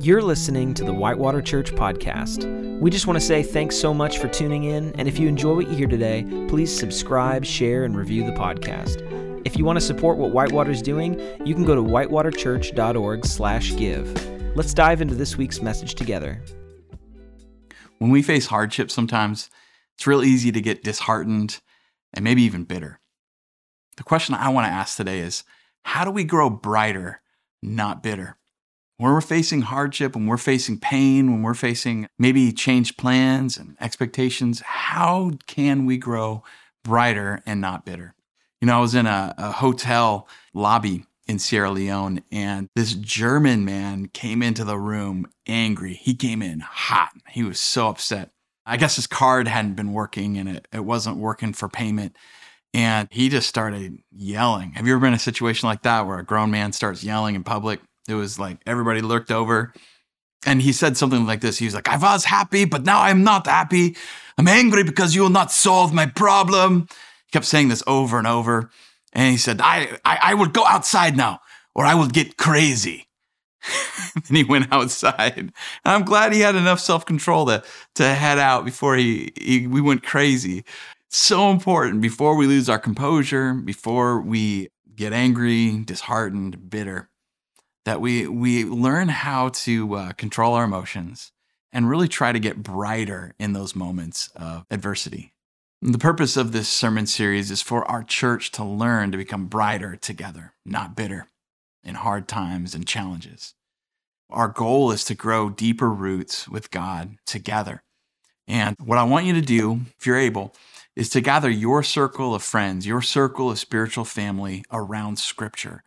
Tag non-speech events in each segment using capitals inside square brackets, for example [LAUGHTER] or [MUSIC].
You're listening to the Whitewater Church podcast. We just want to say thanks so much for tuning in, and if you enjoy what you hear today, please subscribe, share, and review the podcast. If you want to support what Whitewater's doing, you can go to whitewaterchurch.org/give. Let's dive into this week's message together. When we face hardship sometimes, it's real easy to get disheartened and maybe even bitter. The question I want to ask today is how do we grow brighter, not bitter? When we're facing hardship, when we're facing pain, when we're facing maybe changed plans and expectations, how can we grow brighter and not bitter? You know, I was in a, a hotel lobby in Sierra Leone, and this German man came into the room angry. He came in hot. He was so upset. I guess his card hadn't been working and it, it wasn't working for payment. And he just started yelling. Have you ever been in a situation like that where a grown man starts yelling in public? It was like everybody looked over. And he said something like this. He was like, I was happy, but now I'm not happy. I'm angry because you will not solve my problem. He kept saying this over and over. And he said, I, I, I will go outside now or I will get crazy. [LAUGHS] and he went outside. And I'm glad he had enough self control to, to head out before he, he we went crazy. So important before we lose our composure, before we get angry, disheartened, bitter that we we learn how to uh, control our emotions and really try to get brighter in those moments of adversity. The purpose of this sermon series is for our church to learn to become brighter together, not bitter, in hard times and challenges. Our goal is to grow deeper roots with God together. And what I want you to do, if you're able, is to gather your circle of friends, your circle of spiritual family around Scripture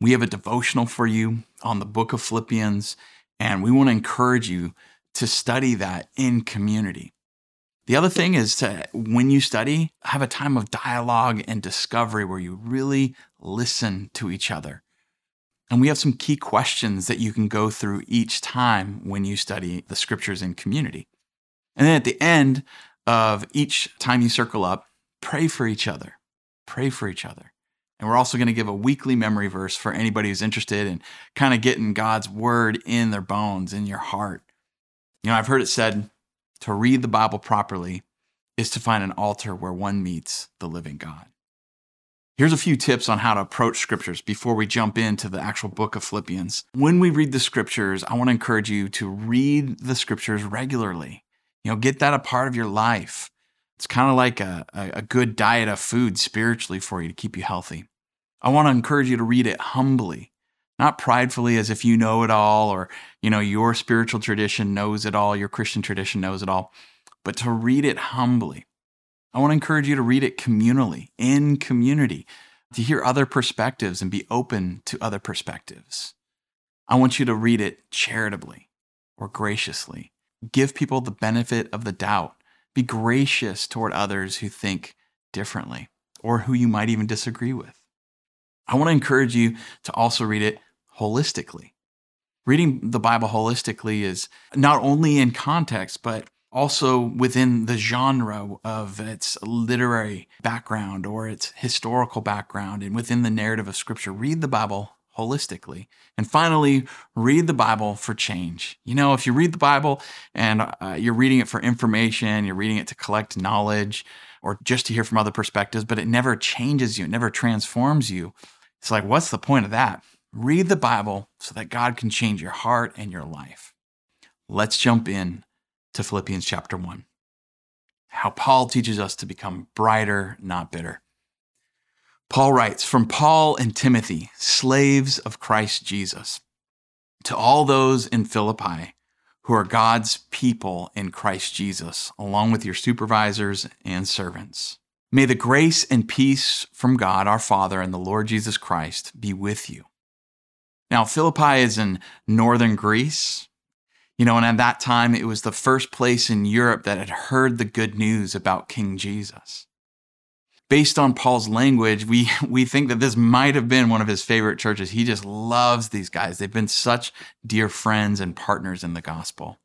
we have a devotional for you on the book of Philippians, and we want to encourage you to study that in community. The other thing is to, when you study, have a time of dialogue and discovery where you really listen to each other. And we have some key questions that you can go through each time when you study the scriptures in community. And then at the end of each time you circle up, pray for each other. Pray for each other. And we're also going to give a weekly memory verse for anybody who's interested in kind of getting God's word in their bones, in your heart. You know, I've heard it said to read the Bible properly is to find an altar where one meets the living God. Here's a few tips on how to approach scriptures before we jump into the actual book of Philippians. When we read the scriptures, I want to encourage you to read the scriptures regularly. You know, get that a part of your life. It's kind of like a, a, good diet of food spiritually for you to keep you healthy. I want to encourage you to read it humbly, not pridefully as if you know it all or, you know, your spiritual tradition knows it all, your Christian tradition knows it all, but to read it humbly. I want to encourage you to read it communally, in community, to hear other perspectives and be open to other perspectives. I want you to read it charitably or graciously. Give people the benefit of the doubt be gracious toward others who think differently or who you might even disagree with. I want to encourage you to also read it holistically. Reading the Bible holistically is not only in context, but also within the genre of its literary background or its historical background and within the narrative of Scripture. Read the Bible holistically. And finally, read the Bible for change. You know, if you read the Bible and uh, you're reading it for information, you're reading it to collect knowledge or just to hear from other perspectives, but it never changes you, it never transforms you. It's like, what's the point of that? Read the Bible so that God can change your heart and your life. Let's jump in to Philippians chapter 1. How Paul teaches us to become brighter, not bitter. Paul writes From Paul and Timothy, slaves of Christ Jesus, to all those in Philippi who are God's people in Christ Jesus, along with your supervisors and servants. May the grace and peace from God our Father and the Lord Jesus Christ be with you. Now, Philippi is in northern Greece. You know, and at that time, it was the first place in Europe that had heard the good news about King Jesus based on Paul's language, we [LAUGHS] we think that this might have been one of his favorite churches. He just loves these guys. They've been such dear friends and partners in the gospel.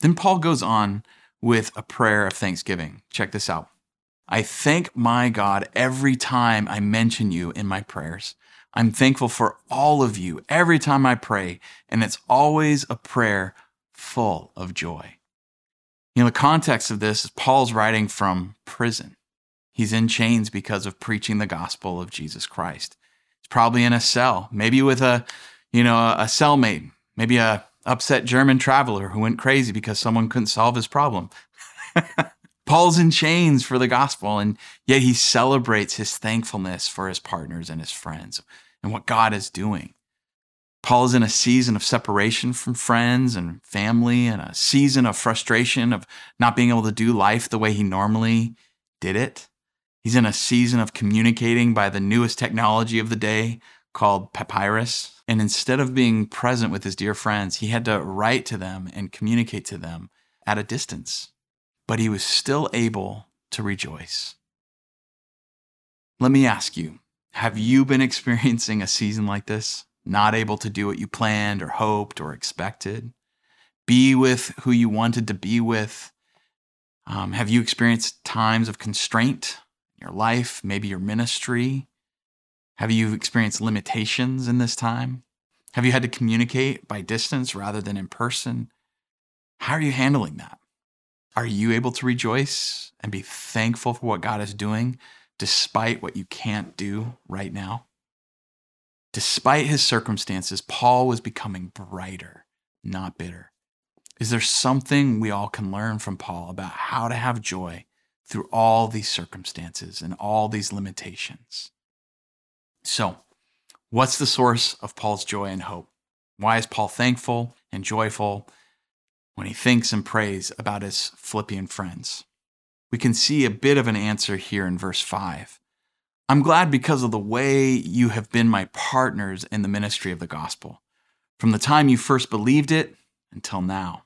Then Paul goes on with a prayer of thanksgiving. Check this out. I thank my God every time I mention you in my prayers. I'm thankful for all of you every time I pray, and it's always a prayer full of joy. You know, the context of this is Paul's writing from prison. He's in chains because of preaching the gospel of Jesus Christ. He's probably in a cell, maybe with a, you know, a cellmate, maybe a upset German traveler who went crazy because someone couldn't solve his problem. [LAUGHS] Paul's in chains for the gospel, and yet he celebrates his thankfulness for his partners and his friends and what God is doing. Paul is in a season of separation from friends and family and a season of frustration of not being able to do life the way he normally did it. He's in a season of communicating by the newest technology of the day called papyrus. And instead of being present with his dear friends, he had to write to them and communicate to them at a distance. But he was still able to rejoice. Let me ask you have you been [LAUGHS] experiencing a season like this? Not able to do what you planned or hoped or expected? Be with who you wanted to be with? Um, have you experienced times of constraint in your life, maybe your ministry? Have you experienced limitations in this time? Have you had to communicate by distance rather than in person? How are you handling that? Are you able to rejoice and be thankful for what God is doing despite what you can't do right now? Despite his circumstances, Paul was becoming brighter, not bitter. Is there something we all can learn from Paul about how to have joy through all these circumstances and all these limitations? So, what's the source of Paul's joy and hope? Why is Paul thankful and joyful when he thinks and prays about his Philippian friends? We can see a bit of an answer here in verse 5. I'm glad because of the way you have been my partners in the ministry of the gospel, from the time you first believed it until now.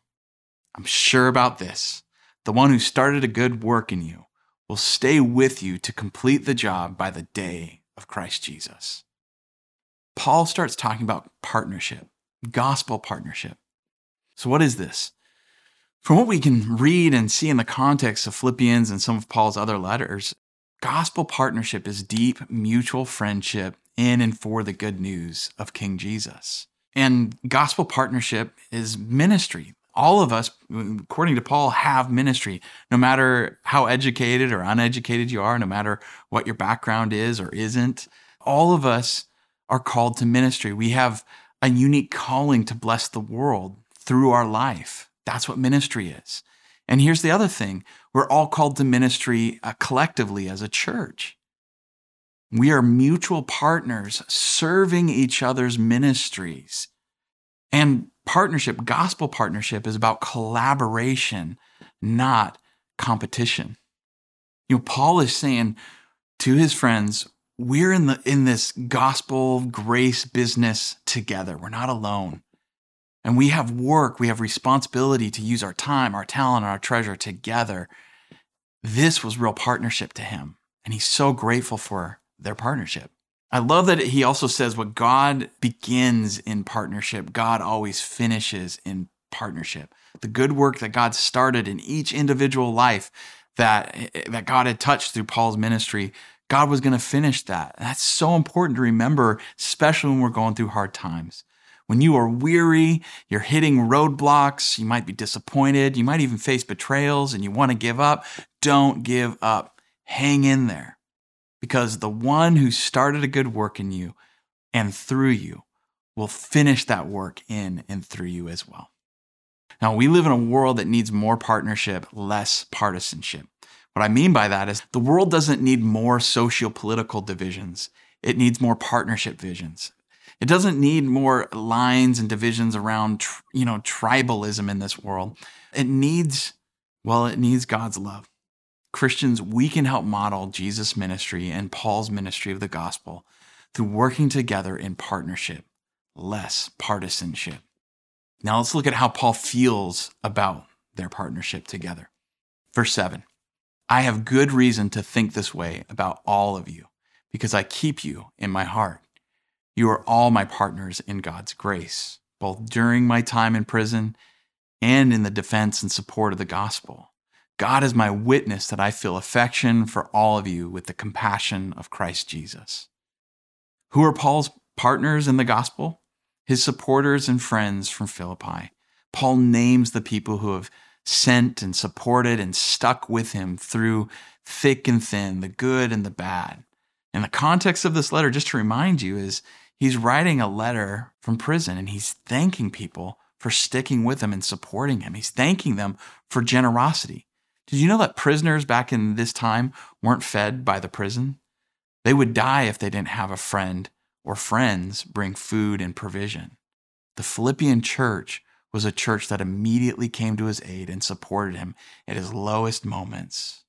I'm sure about this. The one who started a good work in you will stay with you to complete the job by the day of Christ Jesus. Paul starts talking about partnership, gospel partnership. So, what is this? From what we can read and see in the context of Philippians and some of Paul's other letters, gospel partnership is deep mutual friendship in and for the good news of King Jesus. And gospel partnership is ministry. All of us, according to Paul, have ministry, no matter how educated or uneducated you are, no matter what your background is or isn't. All of us are called to ministry. We have a unique calling to bless the world through our life. That's what ministry is. And here's the other thing we're all called to ministry uh, collectively as a church. We are mutual partners serving each other's ministries. And partnership, gospel partnership, is about collaboration, not competition. You know, Paul is saying to his friends, we're in the in this gospel grace business together. We're not alone. And we have work, we have responsibility to use our time, our talent, and our treasure together. This was real partnership to him. And he's so grateful for their partnership. I love that he also says what God begins in partnership, God always finishes in partnership. The good work that God started in each individual life that, that God had touched through Paul's ministry, God was going to finish that. That's so important to remember, especially when we're going through hard times. When you are weary, you're hitting roadblocks, you might be disappointed, you might even face betrayals, and you want to give up. Don't give up. Hang in there because the one who started a good work in you and through you will finish that work in and through you as well. Now, we live in a world that needs more partnership, less partisanship. What I mean by that is the world doesn't need more socio political divisions, it needs more partnership visions. It doesn't need more lines and divisions around, you know, tribalism in this world. It needs, well, it needs God's love. Christians, we can help model Jesus' ministry and Paul's ministry of the gospel through working together in partnership, less partisanship. Now let's look at how Paul feels about their partnership together. Verse 7 I have good reason to think this way about all of you because I keep you in my heart. You are all my partners in God's grace, both during my time in prison and in the defense and support of the gospel. God is my witness that I feel affection for all of you with the compassion of Christ Jesus. Who are Paul's partners in the gospel? His supporters and friends from Philippi. Paul names the people who have sent and supported and stuck with him through thick and thin, the good and the bad. And the context of this letter, just to remind you, is he's writing a letter from prison and he's thanking people for sticking with him and supporting him. He's thanking them for generosity. Did you know that prisoners back in this time weren't fed by the prison? They would die if they didn't have a friend or friends bring food and provision. The Philippian church was a church that immediately came to his aid and supported him at his lowest moments.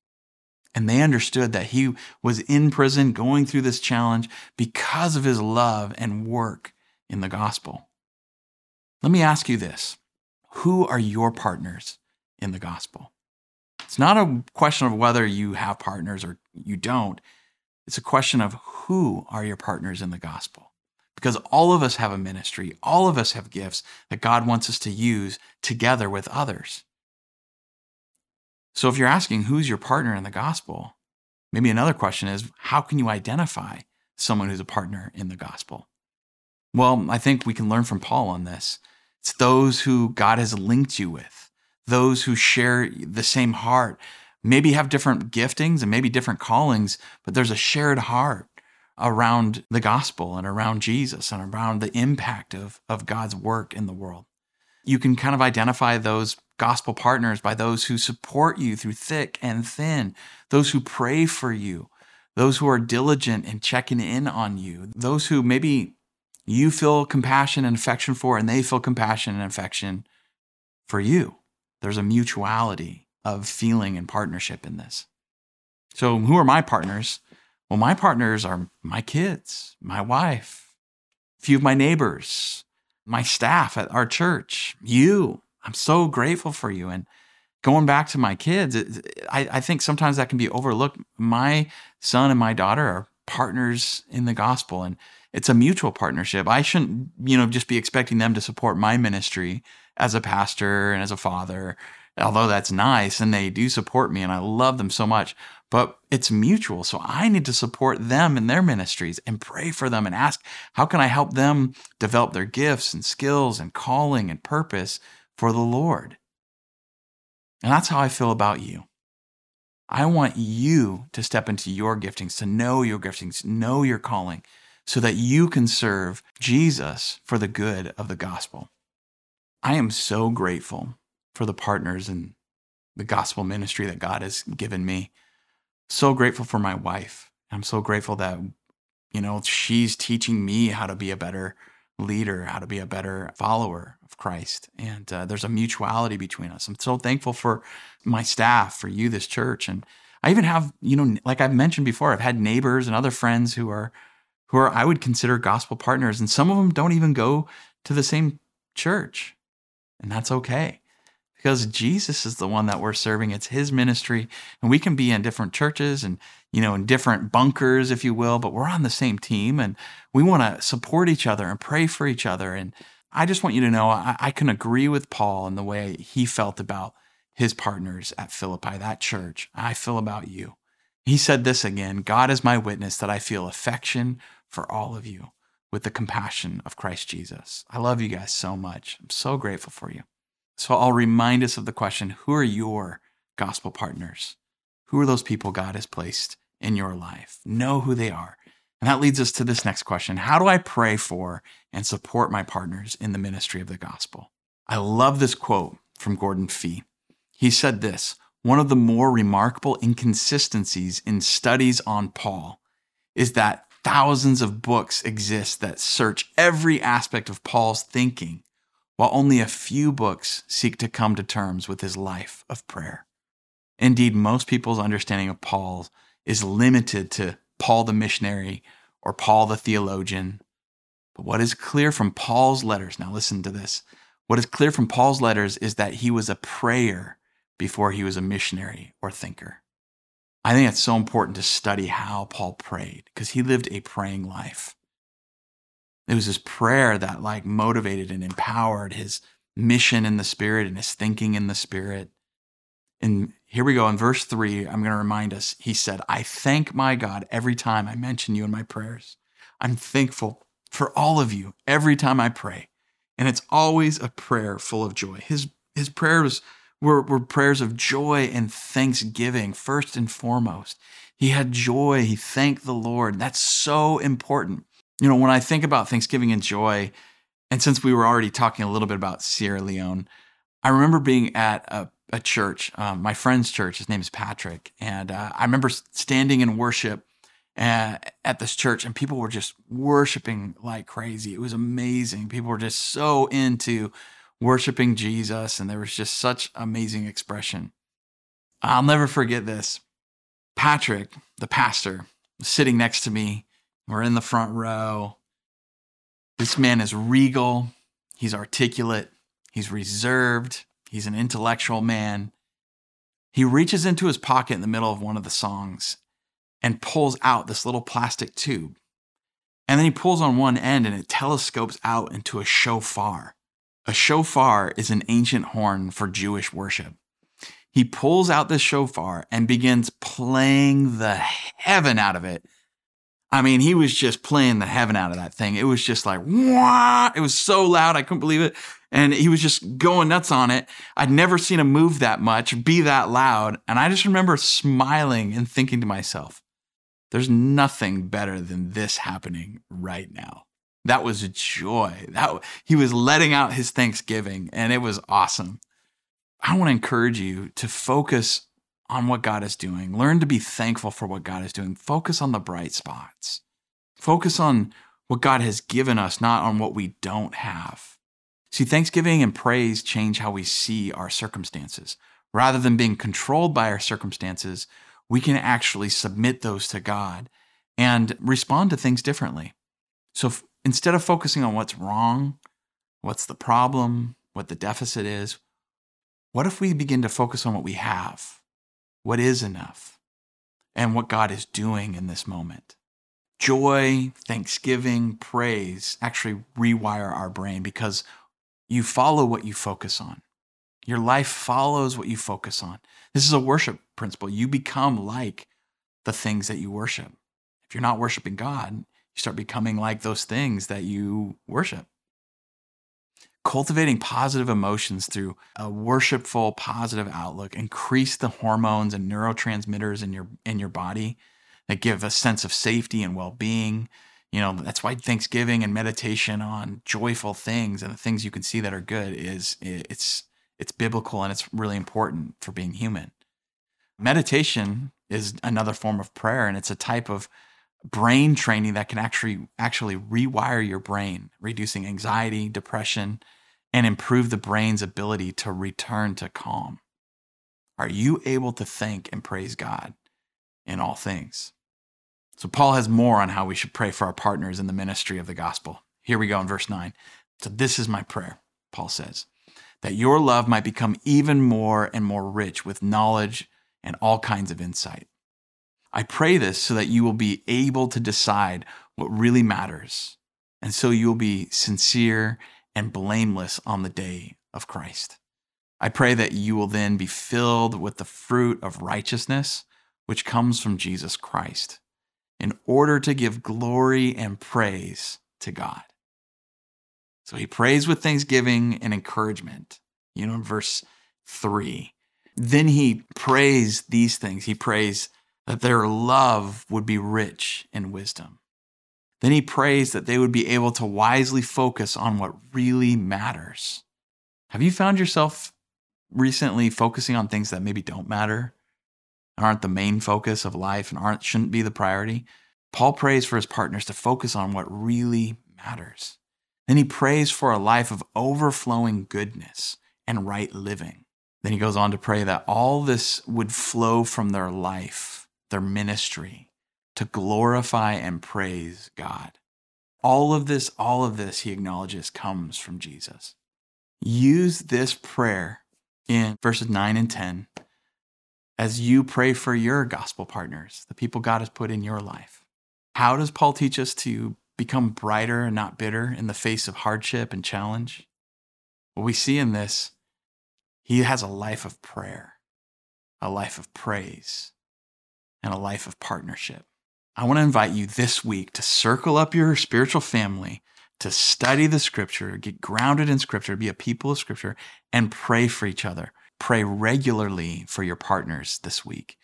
And they understood that he was in prison going through this challenge because of his love and work in the gospel. Let me ask you this Who are your partners in the gospel? It's not a question of whether you have partners or you don't. It's a question of who are your partners in the gospel because all of us have a ministry, all of us have gifts that God wants us to use together with others. So if you're asking who's your partner in the gospel, maybe another question is how can you identify someone who's a partner in the gospel? Well, I think we can learn from Paul on this. It's those who God has linked you with, those who share the same heart, maybe have different giftings and maybe different callings, but there's a shared heart around the gospel and around Jesus and around the impact of, of God's work in the world. You can kind of identify those gospel partners by those who support you through thick and thin, those who pray for you, those who are diligent in checking in on you, those who maybe you feel compassion and affection for, and they feel compassion and affection for you. There's a mutuality of feeling and partnership in this. So, who are my partners? Well, my partners are my kids, my wife, a few of my neighbors, my staff at our church, you. I'm so grateful for you. And going back to my kids, I, I think sometimes that can be overlooked. My son and my daughter are partners in the gospel, and it's a mutual partnership. I shouldn't, you know, just be expecting them to support my ministry as a pastor and as a father although that's nice and they do support me and I love them so much, but it's mutual. So I need to support them in their ministries and pray for them and ask, how can I help them develop their gifts and skills and calling and purpose for the Lord? And that's how I feel about you. I want you to step into your giftings, to know your giftings, know your calling, so that you can serve Jesus for the good of the gospel. I am so grateful for the partners and the gospel ministry that God has given me. So grateful for my wife. I'm so grateful that, you know, she's teaching me how to be a better leader, how to be a better follower of Christ. And uh, there's a mutuality between us. I'm so thankful for my staff, for you, this church. And I even have, you know, like I've mentioned before, I've had neighbors and other friends who are, who are, I would consider gospel partners. And some of them don't even go to the same church. And that's okay because Jesus is the one that we're serving. It's his ministry. And we can be in different churches and, you know, in different bunkers, if you will, but we're on the same team and we want to support each other and pray for each other. And I just want you to know I, I can agree with Paul in the way he felt about his partners at Philippi, that church. I feel about you. He said this again God is my witness that I feel affection for all of you with the compassion of Christ Jesus. I love you guys so much. I'm so grateful for you. So I'll remind us of the question who are your gospel partners? Who are those people God has placed in your life? Know who they are. And that leads us to this next question How do I pray for and support my partners in the ministry of the gospel? I love this quote from Gordon Fee. He said this One of the more remarkable inconsistencies in studies on Paul is that thousands of books exist that search every aspect of Paul's thinking while only a few books seek to come to terms with his life of prayer. Indeed, most people's understanding of Paul is limited to Paul the missionary or Paul the theologian. But what is clear from Paul's letters, now listen to this. What is clear from Paul's letters is that he was a prayer before he was a missionary or thinker. I think it's so important to study how Paul prayed because he lived a praying life. It was his prayer that like motivated and empowered his mission in the spirit and his thinking in the spirit. And here we go in verse three. I'm going to remind us. He said, I thank my God every time I mention you in my prayers. I'm thankful for all of you every time I pray. And it's always a prayer full of joy. His, his prayers were, were prayers of joy and thanksgiving, first and foremost. He had joy. He thanked the Lord. That's so important. You know, when I think about Thanksgiving and joy, and since we were already talking a little bit about Sierra Leone, I remember being at a, a church, um, my friend's church. His name is Patrick. And uh, I remember standing in worship uh, at this church, and people were just worshiping like crazy. It was amazing. People were just so into worshiping Jesus, and there was just such amazing expression. I'll never forget this. Patrick, the pastor, was sitting next to me. We're in the front row. This man is regal. He's articulate. He's reserved. He's an intellectual man. He reaches into his pocket in the middle of one of the songs and pulls out this little plastic tube. And then he pulls on one end and it telescopes out into a shofar. A shofar is an ancient horn for Jewish worship. He pulls out this shofar and begins playing the heaven out of it. I mean, he was just playing the heaven out of that thing. It was just like, Wah! it was so loud, I couldn't believe it. And he was just going nuts on it. I'd never seen him move that much, be that loud. And I just remember smiling and thinking to myself, there's nothing better than this happening right now. That was joy. That he was letting out his thanksgiving and it was awesome. I want to encourage you to focus on what God is doing. Learn to be thankful for what God is doing. Focus on the bright spots. Focus on what God has given us, not on what we don't have. See, thanksgiving and praise change how we see our circumstances. Rather than being controlled by our circumstances, we can actually submit those to God and respond to things differently. So instead of focusing on what's wrong, what's the problem, what the deficit is, what if we begin to focus on what we have, what is enough, and what God is doing in this moment? Joy, thanksgiving, praise actually rewire our brain because you follow what you focus on. Your life follows what you focus on. This is a worship principle. You become like the things that you worship. If you're not worshiping God, you start becoming like those things that you worship. Cultivating positive emotions through a worshipful, positive outlook increase the hormones and neurotransmitters in your in your body that give a sense of safety and well-being. You know, that's why Thanksgiving and meditation on joyful things and the things you can see that are good is it's it's biblical and it's really important for being human. Meditation is another form of prayer and it's a type of brain training that can actually actually rewire your brain, reducing anxiety, depression, and improve the brain's ability to return to calm. Are you able to thank and praise God in all things? So Paul has more on how we should pray for our partners in the ministry of the gospel. Here we go in verse 9. So this is my prayer, Paul says that your love might become even more and more rich with knowledge and all kinds of insight. I pray this so that you will be able to decide what really matters, and so you will be sincere and blameless on the day of Christ. I pray that you will then be filled with the fruit of righteousness, which comes from Jesus Christ, in order to give glory and praise to God. So he prays with thanksgiving and encouragement, you know, in verse three. Then he prays these things. He prays that their love would be rich in wisdom. Then he prays that they would be able to wisely focus on what really matters. Have you found yourself recently focusing on things that maybe don't matter, aren't the main focus of life, and aren't shouldn't be the priority? Paul prays for his partners to focus on what really matters. Then he prays for a life of overflowing goodness and right living. Then he goes on to pray that all this would flow from their life, their ministry, to glorify and praise God. All of this, all of this, he acknowledges, comes from Jesus. Use this prayer in verses 9 and 10 as you pray for your gospel partners, the people God has put in your life. How does Paul teach us to become brighter and not bitter in the face of hardship and challenge? What we see in this, he has a life of prayer, a life of praise, and a life of partnership. I want to invite you this week to circle up your spiritual family, to study the scripture, get grounded in scripture, be a people of scripture, and pray for each other. Pray regularly for your partners this week.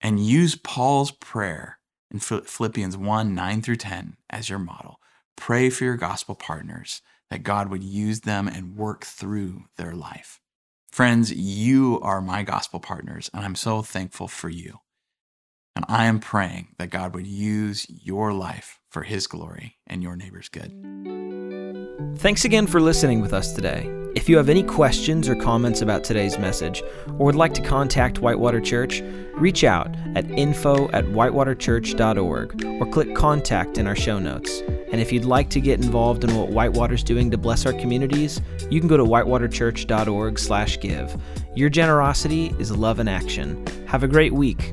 And use Paul's prayer in Philippians 1 9 through 10 as your model. Pray for your gospel partners that God would use them and work through their life. Friends, you are my gospel partners, and I'm so thankful for you. And I am praying that God would use your life for his glory and your neighbor's good. Thanks again for listening with us today. If you have any questions or comments about today's message, or would like to contact Whitewater Church, reach out at info at whitewaterchurch.org or click contact in our show notes. And if you'd like to get involved in what Whitewater's doing to bless our communities, you can go to whitewaterchurch.org slash give. Your generosity is love in action. Have a great week,